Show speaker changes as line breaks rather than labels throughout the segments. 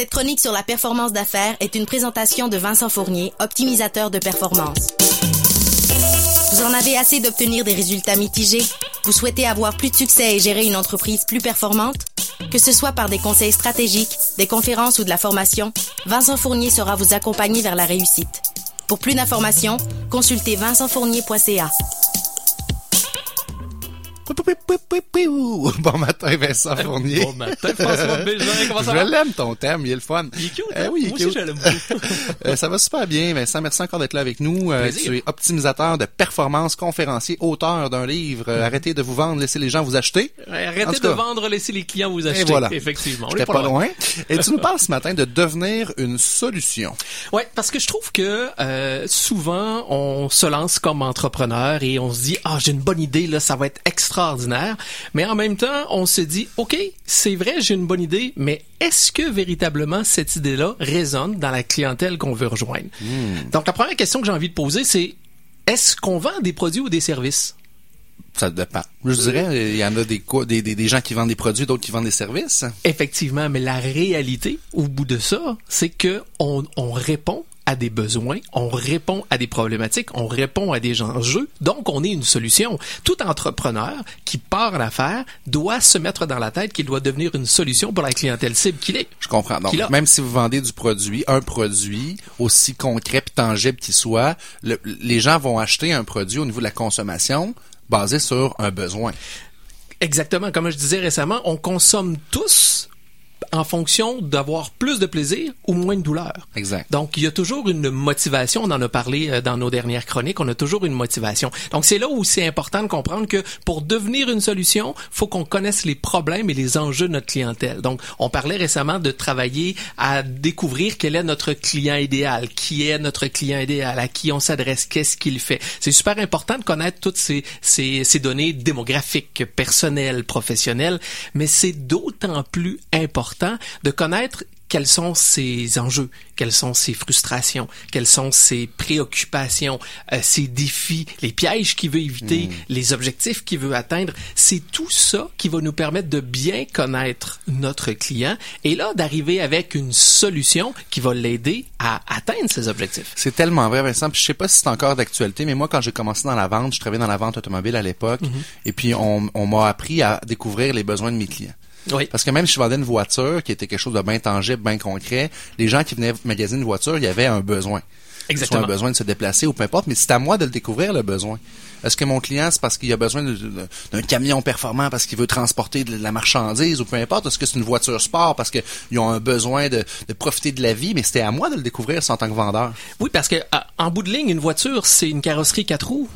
Cette chronique sur la performance d'affaires est une présentation de Vincent Fournier, optimisateur de performance. Vous en avez assez d'obtenir des résultats mitigés? Vous souhaitez avoir plus de succès et gérer une entreprise plus performante? Que ce soit par des conseils stratégiques, des conférences ou de la formation, Vincent Fournier saura vous accompagner vers la réussite. Pour plus d'informations, consultez vincentfournier.ca.
Bon matin, Vincent Fournier.
Bon matin, François Bégin, comment ça
Je
va?
l'aime ton thème, il est le fun.
Il est cute,
Eh
hein?
oui, il est
Moi aussi,
cute.
je l'aime beaucoup.
Euh, ça va super bien, Vincent. Merci encore d'être là avec nous. Euh,
Plaisir.
tu es optimisateur de performance, conférencier, auteur d'un livre. Euh, Arrêtez de vous vendre, laissez les gens vous acheter.
Arrêtez de
cas,
vendre, laissez les clients vous acheter.
Et voilà.
Effectivement. on est
pas loin. Et tu nous parles ce matin de devenir une solution.
Ouais, parce que je trouve que euh, souvent on se lance comme entrepreneur et on se dit ah j'ai une bonne idée là, ça va être extraordinaire. Mais en même temps, on se dit ok c'est vrai j'ai une bonne idée, mais est-ce que véritablement cette idée-là résonne dans la clientèle qu'on veut rejoindre? Donc la première question que j'ai envie de poser c'est est-ce qu'on vend des produits ou des services?
Ça dépend. Je dirais, il y en a des, des, des, des gens qui vendent des produits, d'autres qui vendent des services.
Effectivement, mais la réalité, au bout de ça, c'est que on, on répond à des besoins, on répond à des problématiques, on répond à des enjeux, donc on est une solution. Tout entrepreneur qui part en affaires doit se mettre dans la tête qu'il doit devenir une solution pour la clientèle cible qu'il est.
Je comprends. Donc, même si vous vendez du produit, un produit, aussi concret et tangible qu'il soit, le- les gens vont acheter un produit au niveau de la consommation basé sur un besoin.
Exactement, comme je disais récemment, on consomme tous en fonction d'avoir plus de plaisir ou moins de douleur.
Exact.
Donc, il y a toujours une motivation. On en a parlé euh, dans nos dernières chroniques. On a toujours une motivation. Donc, c'est là où c'est important de comprendre que pour devenir une solution, faut qu'on connaisse les problèmes et les enjeux de notre clientèle. Donc, on parlait récemment de travailler à découvrir quel est notre client idéal, qui est notre client idéal, à qui on s'adresse, qu'est-ce qu'il fait. C'est super important de connaître toutes ces, ces, ces données démographiques, personnelles, professionnelles, mais c'est d'autant plus important de connaître quels sont ses enjeux, quelles sont ses frustrations, quelles sont ses préoccupations, euh, ses défis, les pièges qu'il veut éviter, les objectifs qu'il veut atteindre. C'est tout ça qui va nous permettre de bien connaître notre client et là d'arriver avec une solution qui va l'aider à atteindre ses objectifs.
C'est tellement vrai, Vincent. Puis je sais pas si c'est encore d'actualité, mais moi, quand j'ai commencé dans la vente, je travaillais dans la vente automobile à l'époque, et puis on, on m'a appris à découvrir les besoins de mes clients.
Oui.
Parce que même si je vendais une voiture qui était quelque chose de bien tangible, bien concret, les gens qui venaient magasiner une voiture, il y avait un besoin.
Exactement.
Soit un besoin de se déplacer ou peu importe, mais c'est à moi de le découvrir, le besoin. Est-ce que mon client, c'est parce qu'il a besoin d'un camion performant parce qu'il veut transporter de la marchandise ou peu importe? Est-ce que c'est une voiture sport parce qu'ils ont un besoin de, de profiter de la vie? Mais c'était à moi de le découvrir ça, en tant que vendeur.
Oui, parce que à- en bout de ligne, une voiture, c'est une carrosserie quatre roues.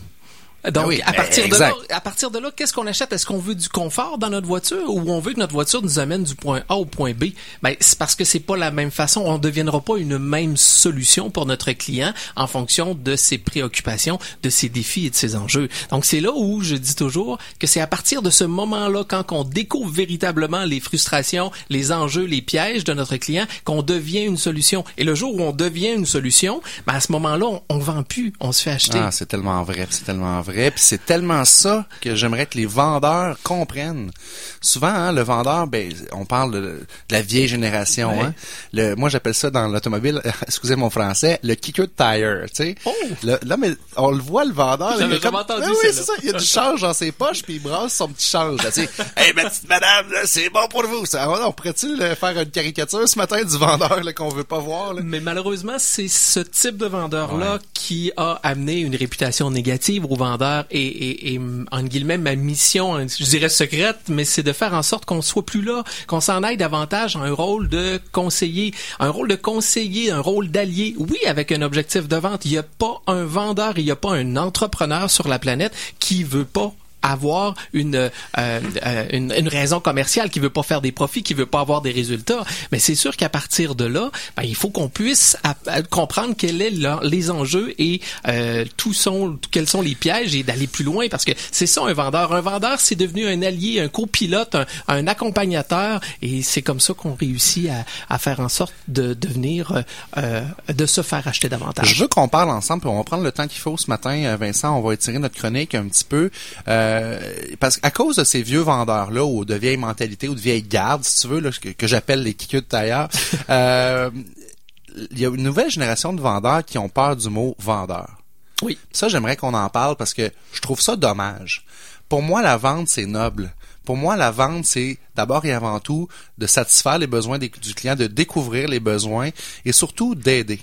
Donc,
Ah oui,
à partir de là, à partir de là, qu'est-ce qu'on achète? Est-ce qu'on veut du confort dans notre voiture ou on veut que notre voiture nous amène du point A au point B? Ben, c'est parce que c'est pas la même façon. On ne deviendra pas une même solution pour notre client en fonction de ses préoccupations, de ses défis et de ses enjeux. Donc, c'est là où je dis toujours que c'est à partir de ce moment-là, quand on découvre véritablement les frustrations, les enjeux, les pièges de notre client, qu'on devient une solution. Et le jour où on devient une solution, ben à ce moment-là, on, on vend plus, on se fait acheter.
Ah, c'est tellement vrai, c'est tellement vrai, puis c'est tellement ça que j'aimerais que les vendeurs comprennent. Souvent, hein, le vendeur, ben, on parle de, de la vieille génération.
Ouais.
Hein. Le, moi, j'appelle ça dans l'automobile, excusez mon français, le kicker tire. Tu sais,
Oh!
Le- là, mais on le voit le vendeur. là,
J'avais jamais entendu
Ah oui, c'est ça. Il y a du change dans ses poches, puis il brasse son petit change. Là, tu sais, hey, ma petite madame, là, c'est bon pour vous. Ça, on pourrait-il faire une caricature ce matin du vendeur là, qu'on veut pas voir? Là?
Mais malheureusement, c'est ce type de vendeur-là qui a amené une réputation négative aux vendeurs et, et, et, en guillemets, ma mission, hein, je dirais secrète, mais c'est de faire en sorte qu'on soit plus là, qu'on s'en aille davantage à un rôle de conseiller, un rôle de conseiller, un rôle d'allié, oui, avec un objectif de vente. Il n'y a pas un vendeur, il n'y a pas un entrepreneur sur la planète qui veut pas avoir une, euh, euh, une une raison commerciale qui veut pas faire des profits, qui veut pas avoir des résultats. Mais c'est sûr qu'à partir de là, ben, il faut qu'on puisse comprendre quels sont leur- les enjeux et euh, tout sont quels sont les pièges et d'aller plus loin parce que c'est ça un vendeur. Un vendeur, c'est devenu un allié, un copilote, un, un accompagnateur et c'est comme ça qu'on réussit à, à faire en sorte de devenir euh, euh, de se faire acheter davantage.
Je veux qu'on parle ensemble, on va prendre le temps qu'il faut ce matin, euh, Vincent. On va étirer notre chronique un petit peu. Euh, parce qu'à cause de ces vieux vendeurs-là, ou de vieilles mentalités, ou de vieilles gardes, si tu veux, là, que, que j'appelle les kikeux de tailleur, euh, il y a une nouvelle génération de vendeurs qui ont peur du mot vendeur.
Oui.
Ça, j'aimerais qu'on en parle parce que je trouve ça dommage. Pour moi, la vente, c'est noble. Pour moi, la vente, c'est d'abord et avant tout de satisfaire les besoins des- du client, de découvrir les besoins et surtout d'aider.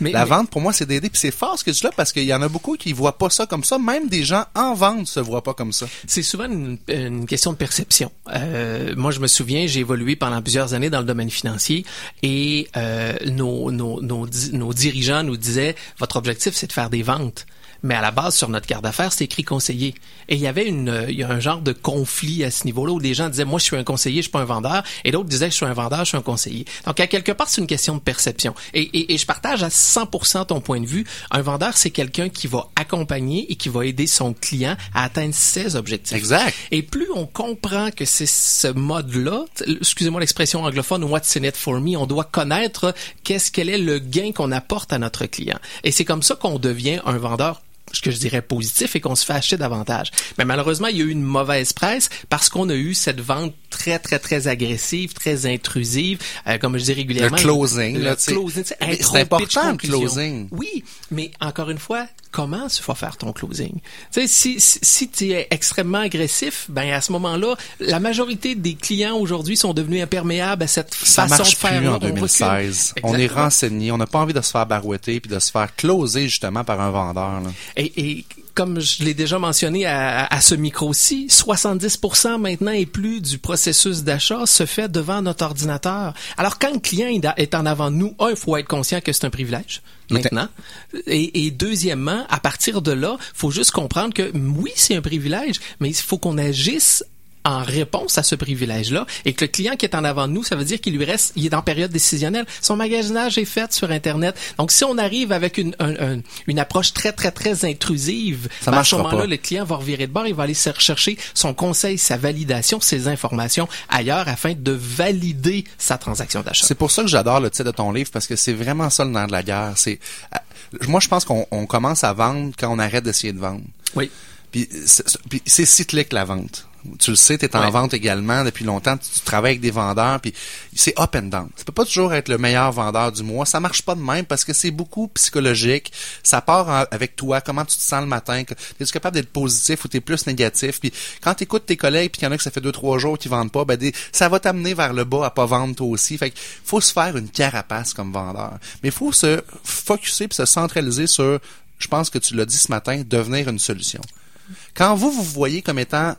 Mais,
La
mais-
vente, pour moi, c'est d'aider. Puis c'est fort ce que dis là parce qu'il y en a beaucoup qui voient pas ça comme ça. Même des gens en vente se voient pas comme ça.
C'est souvent une, une question de perception. Euh, moi, je me souviens, j'ai évolué pendant plusieurs années dans le domaine financier et euh, nos, nos, nos dirigeants nous disaient, votre objectif, c'est de faire des ventes. Mais à la base, sur notre carte d'affaires, c'est écrit conseiller. Et il y avait une, euh, il y a un genre de conflit à ce niveau-là où des gens disaient, moi, je suis un conseiller, je suis pas un vendeur. Et d'autres disaient, je suis un vendeur, je suis un conseiller. Donc, à quelque part, c'est une question de perception. Et, et, et je partage à 100% ton point de vue. Un vendeur, c'est quelqu'un qui va accompagner et qui va aider son client à atteindre ses objectifs.
Exact.
Et plus on comprend que c'est ce mode-là, excusez-moi l'expression anglophone, what's in it for me, on doit connaître qu'est-ce quel est le gain qu'on apporte à notre client. Et c'est comme ça qu'on devient un vendeur ce que je dirais positif et qu'on se fait acheter davantage. Mais malheureusement, il y a eu une mauvaise presse parce qu'on a eu cette vente très, très, très agressive, très intrusive, euh, comme je dis régulièrement.
Le closing,
Le
là,
closing,
c'est important, le closing.
Oui, mais encore une fois, comment tu vas faire ton closing? Tu sais, si, si, si tu es extrêmement agressif, ben à ce moment-là, la majorité des clients aujourd'hui sont devenus imperméables à cette
Ça
façon
marche
de faire.
plus en
On recule.
2016. On est renseigné. On n'a pas envie de se faire barouetter puis de se faire closer justement par un vendeur. Là.
Et, et comme je l'ai déjà mentionné à, à ce micro-ci, 70% maintenant et plus du processus d'achat se fait devant notre ordinateur. Alors quand le client est en avant de nous, un, il faut être conscient que c'est un privilège maintenant. Et, et deuxièmement, à partir de là, faut juste comprendre que oui, c'est un privilège, mais il faut qu'on agisse en réponse à ce privilège-là et que le client qui est en avant de nous, ça veut dire qu'il lui reste, il est en période décisionnelle. Son magasinage est fait sur Internet. Donc, si on arrive avec une, un- un- une approche très, très, très intrusive,
Ça
ben, à ce moment-là, le client va revirer de bord, il va aller se rechercher son conseil, sa validation, ses informations ailleurs afin de valider sa transaction d'achat.
C'est pour ça que j'adore le titre de ton livre parce que c'est vraiment ça le nerf de la guerre. C'est moi je pense qu'on on commence à vendre quand on arrête d'essayer de vendre.
Oui.
Puis c'est cyclique la vente. Tu le sais, tu es en
Ouais.
vente également depuis longtemps, tu, tu travailles avec des vendeurs, puis c'est up and down. Ça peut pas toujours être le meilleur vendeur du mois, ça marche pas de même parce que c'est beaucoup psychologique. Ça part en- avec toi, comment tu te sens le matin, que- es-tu capable d'être positif ou t'es plus négatif? Puis quand tu écoutes tes collègues, puis qu'il y en a que ça fait deux trois jours qu'ils vendent pas, ben des- ça va t'amener vers le bas à pas vendre toi aussi. Fait que faut se faire une carapace comme vendeur, mais il faut se focuser puis se centraliser sur, je pense que tu l'as dit ce matin, devenir une solution. Quand vous vous voyez comme étant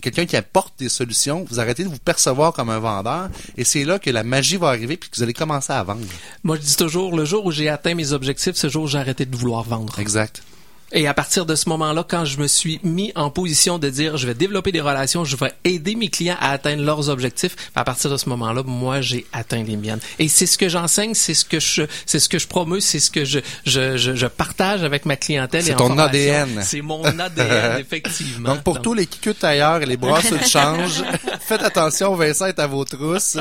quelqu'un qui apporte des solutions, vous arrêtez de vous percevoir comme un vendeur et c'est là que la magie va arriver puis que vous allez commencer à vendre.
Moi, je dis toujours, le jour où j'ai atteint mes objectifs, ce jour où j'ai arrêté de vouloir vendre.
Exact.
Et à partir de ce moment-là, quand je me suis mis en position de dire, je vais développer des relations, je vais aider mes clients à atteindre leurs objectifs, à partir de ce moment-là, moi, j'ai atteint les miennes. Et c'est ce que j'enseigne, c'est ce que je, c'est ce que je promeux, c'est ce que je, je, je, je partage avec ma clientèle.
C'est ton. ADN.
C'est mon ADN, effectivement.
Donc pour tous les kikeux de tailleur et les brasses de change, faites attention, Vincent est à vos trousses.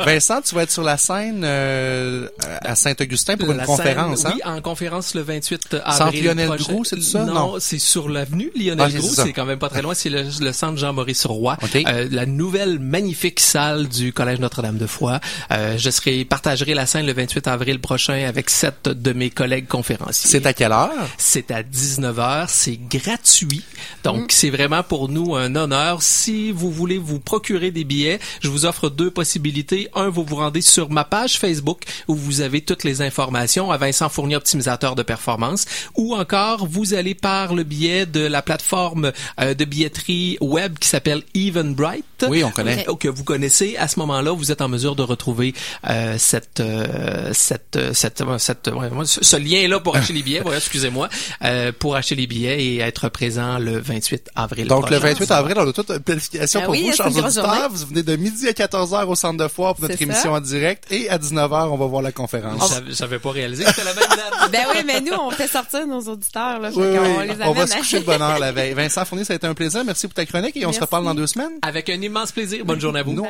Vincent, tu vas être sur la scène euh, à Saint-Augustin pour une
La
conférence,
scène,
hein?
Oui, en conférence le 28 avril
Centre Lionel. Groux, c'est ça?
Non,
Non.
c'est sur l'avenue Lionel
Ah, c'est
Groux,
ça.
c'est quand même pas très loin, c'est le, le centre Jean-Maurice Roy,
OK.
Euh, la nouvelle magnifique salle du Collège Notre-Dame de Foix. Euh, je serai partagerai la scène le 28 avril prochain avec sept de mes collègues conférenciers.
C'est à quelle heure?
C'est à 19h, c'est gratuit.
Mm.
Donc, c'est vraiment pour nous un honneur. Si vous voulez vous procurer des billets, je vous offre deux possibilités. Un, vous vous rendez sur ma page Facebook où vous avez toutes les informations à Vincent Fournier, optimisateur de performance. Ou encore, vous allez par le biais de la plateforme euh, de billetterie web qui s'appelle Eventbrite.
Oui, on connaît.
Que vous connaissez. À ce moment-là, vous êtes en mesure de retrouver euh, cette, euh, cette, euh, cette, euh, cette, ouais, ouais, ce, ce lien-là pour acheter les billets. Voilà, excusez-moi, euh, pour acheter les billets et être présent le 28 avril.
Donc, le
prochain.
28 avril, on a toute une planification
Ah
pour
oui,
vous,
c'est
chers auditeurs. Vous venez de midi à 14h au centre de foire pour notre émission
ça.
en direct. Et à 19h, on va voir la conférence.
J'avais- J'avais pas réalisé que c'était la même date.
Ben oui, mais nous, on fait sortir nos auditeurs, là. Fait
Oui,
qu'on
oui,
les
on va se
à-
coucher de bonne heure la veille. Vincent Fournier, ça a été un plaisir. Merci pour ta chronique et on se reparle dans deux semaines.
Avec un immense plaisir. Bonne journée à vous.
Nous,